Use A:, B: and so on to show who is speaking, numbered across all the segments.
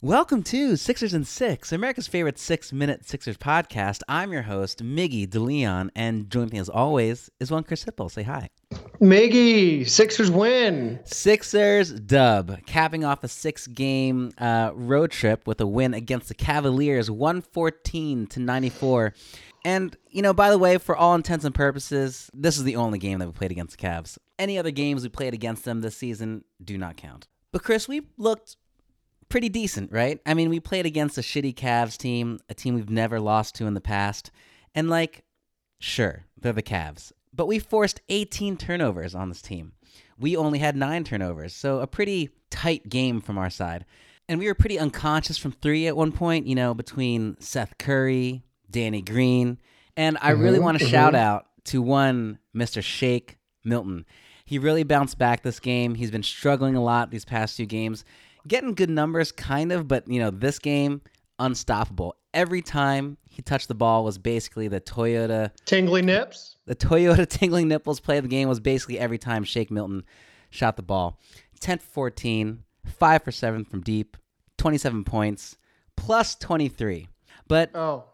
A: Welcome to Sixers and Six, America's favorite six-minute Sixers podcast. I'm your host, Miggy DeLeon, and joining me as always is one Chris Hipple. Say hi.
B: Miggy, Sixers win.
A: Sixers dub, capping off a six-game uh, road trip with a win against the Cavaliers, 114 to 94. And, you know, by the way, for all intents and purposes, this is the only game that we played against the Cavs. Any other games we played against them this season do not count. But, Chris, we looked pretty decent, right? I mean, we played against a shitty Cavs team, a team we've never lost to in the past. And, like, sure, they're the Cavs. But we forced 18 turnovers on this team. We only had nine turnovers, so a pretty tight game from our side. And we were pretty unconscious from three at one point, you know, between Seth Curry, Danny Green. And I mm-hmm, really want to mm-hmm. shout out to one Mr. Shake Milton. He really bounced back this game. He's been struggling a lot these past few games getting good numbers, kind of, but you know, this game, unstoppable. Every time he touched the ball was basically the Toyota
B: tingling nips.
A: The Toyota tingling nipples play of the game was basically every time Shake Milton shot the ball. 10 for 14, 5 for 7 from deep, 27 points, plus 23. But
B: oh,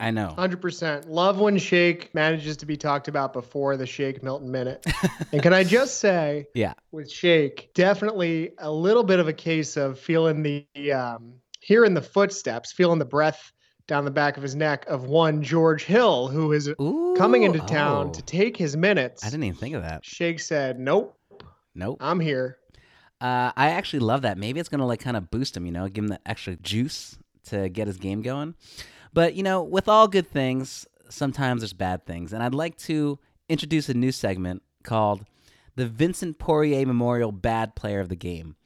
A: I know.
B: 100%. Love when Shake manages to be talked about before the Shake Milton minute. and can I just say,
A: yeah,
B: with Shake, definitely a little bit of a case of feeling the, um, hearing the footsteps, feeling the breath down the back of his neck of one George Hill, who is
A: Ooh,
B: coming into town
A: oh.
B: to take his minutes.
A: I didn't even think of that.
B: Shake said, nope.
A: Nope.
B: I'm here.
A: Uh, I actually love that. Maybe it's going to like kind of boost him, you know, give him that extra juice to get his game going. But, you know, with all good things, sometimes there's bad things. And I'd like to introduce a new segment called the Vincent Poirier Memorial Bad Player of the Game.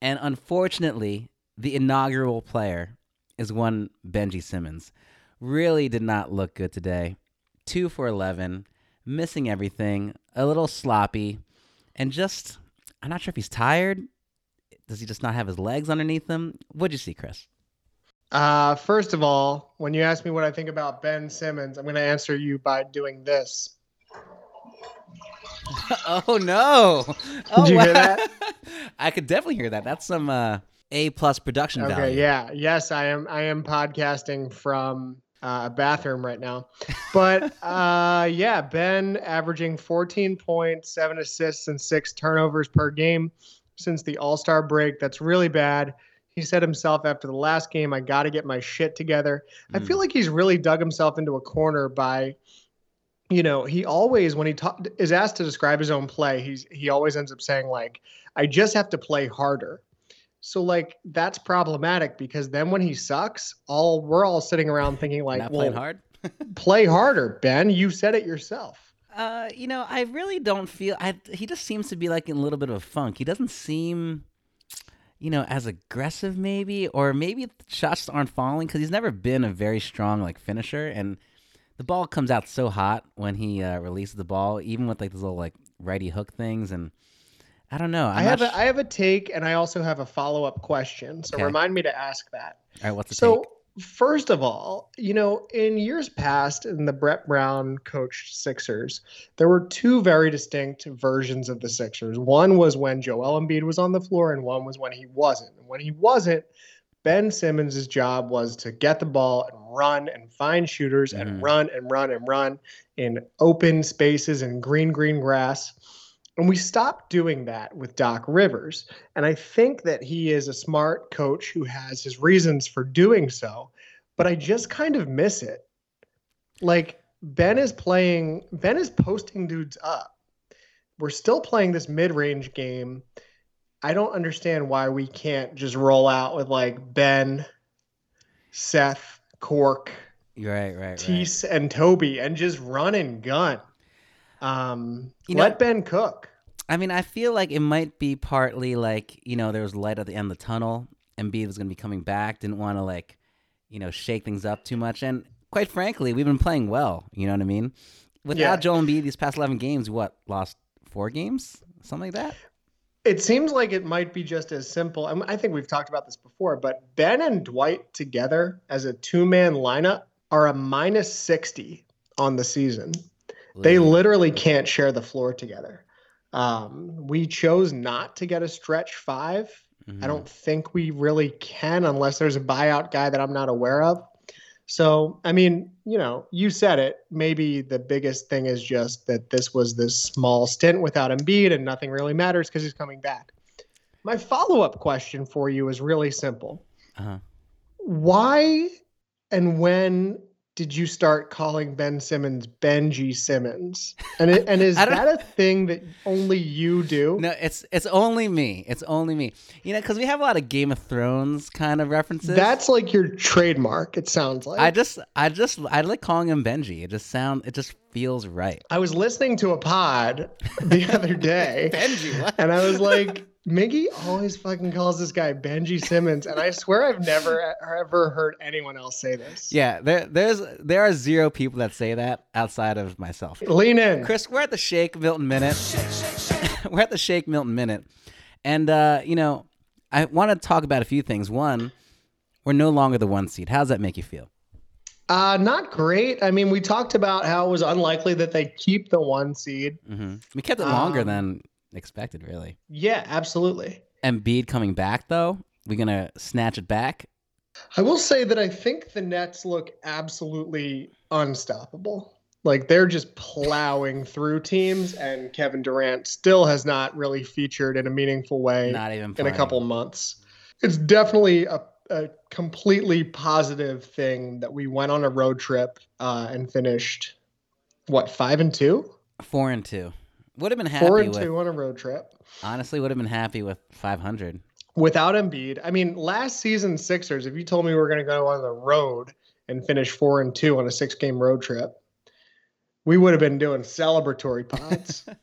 A: And unfortunately, the inaugural player is one Benji Simmons. Really did not look good today. 2 for 11, missing everything, a little sloppy, and just, I'm not sure if he's tired. Does he just not have his legs underneath him? What'd you see, Chris?
B: Uh, first of all, when you ask me what I think about Ben Simmons, I'm going to answer you by doing this.
A: oh no! Oh,
B: Did you hear that?
A: I could definitely hear that. That's some uh, A plus production
B: okay,
A: value.
B: yeah, yes, I am. I am podcasting from uh, a bathroom right now, but uh, yeah, Ben averaging 14 points, seven assists, and six turnovers per game since the All Star break. That's really bad. He said himself after the last game, I got to get my shit together. Mm. I feel like he's really dug himself into a corner by, you know, he always, when he ta- is asked to describe his own play, he's, he always ends up saying, like, I just have to play harder. So, like, that's problematic because then when he sucks, all we're all sitting around thinking, like,
A: Not
B: well,
A: playing hard?
B: play harder, Ben. You said it yourself.
A: Uh, you know, I really don't feel. I he just seems to be like in a little bit of a funk. He doesn't seem you know, as aggressive maybe, or maybe shots aren't falling because he's never been a very strong like finisher, and the ball comes out so hot when he uh, releases the ball, even with like those little like righty hook things, and I don't know. I'm
B: i have
A: sh-
B: a I have a take, and I also have a follow up question. So
A: Okay.
B: remind me to ask that.
A: All right, what's the
B: So,
A: take?
B: First of all, you know, in years past, in the Brett Brown coached Sixers, there were two very distinct versions of the Sixers. One was when Joel Embiid was on the floor, and one was when he wasn't. And when he wasn't, Ben Simmons' job was to get the ball and run and find shooters
A: Mhm.
B: and run and run and run in open spaces and green, green grass. And we stopped doing that with Doc Rivers. And I think that he is a smart coach who has his reasons for doing so, but I just kind of miss it. Like Ben is playing, Ben is posting dudes up. We're still playing this mid range game. I don't understand why we can't just roll out with like Ben, Seth, Cork,
A: Right, right, right.
B: And Toby and just run and gun. Um,
A: You know-
B: let Ben cook.
A: I mean, I feel like it might be partly like you know there was light at the end of the tunnel. Embiid was going to be coming back. Didn't want to like you know shake things up too much. And quite frankly, we've been playing well. You know what I mean? Without
B: Yeah.
A: Joel Embiid, these past eleven games, what lost four games, something like that.
B: It seems like it might be just as simple. I think we've talked about this before, but Ben and Dwight together as a two man lineup are a minus 60 on the season. They literally can't share the floor together. Um, we chose not to get a stretch five I don't think we really can unless there's a buyout guy that I'm not aware of. So, I mean, you know, you said it. Maybe the biggest thing is just that this was this small stint without Embiid and nothing really matters because he's coming back. My follow up question for you is really simple.
A: Uh-huh.
B: Why and when did you start calling Ben Simmons Benji Simmons? And it, and is that a thing that only you do?
A: No, it's it's only me. It's only me. You know, because we have a lot of Game of Thrones kind of references.
B: That's like your trademark. It sounds like.
A: I just, I just, I like calling him Benji. It just sound, it just feels right.
B: I was listening to a pod the other day,
A: Benji, what?
B: and I was like, Miggy always fucking calls this guy Benji Simmons, and I swear I've never ever heard anyone else say this.
A: Yeah, there, there's, there are zero people that say that outside of myself.
B: Lean in.
A: Chris, we're at the Shake Milton Minute. we're at the Shake Milton Minute, and uh, you know, I want to talk about a few things. One, we're no longer the one seed. How does that make you feel?
B: Uh, not great. I mean, we talked about how it was unlikely that they keep the one seed.
A: hmm We kept it longer
B: Um,
A: than expected, really.
B: Yeah, absolutely.
A: Embiid coming back though, we gonna snatch it back.
B: I will say that I think the Nets look absolutely unstoppable. Like they're just plowing through teams, and Kevin Durant still has not really featured in a meaningful way
A: Not even
B: in a couple months. It's definitely a, a completely positive thing that we went on a road trip uh, and finished what five and two,
A: four and two. Would have been happy
B: four and
A: with
B: two on a road trip
A: honestly. Would have been happy with five hundred.
B: without Embiid. I mean, last season Sixers. If you told me we were going to go on the road and finish four and two on a six game road trip, we would have been doing celebratory pods.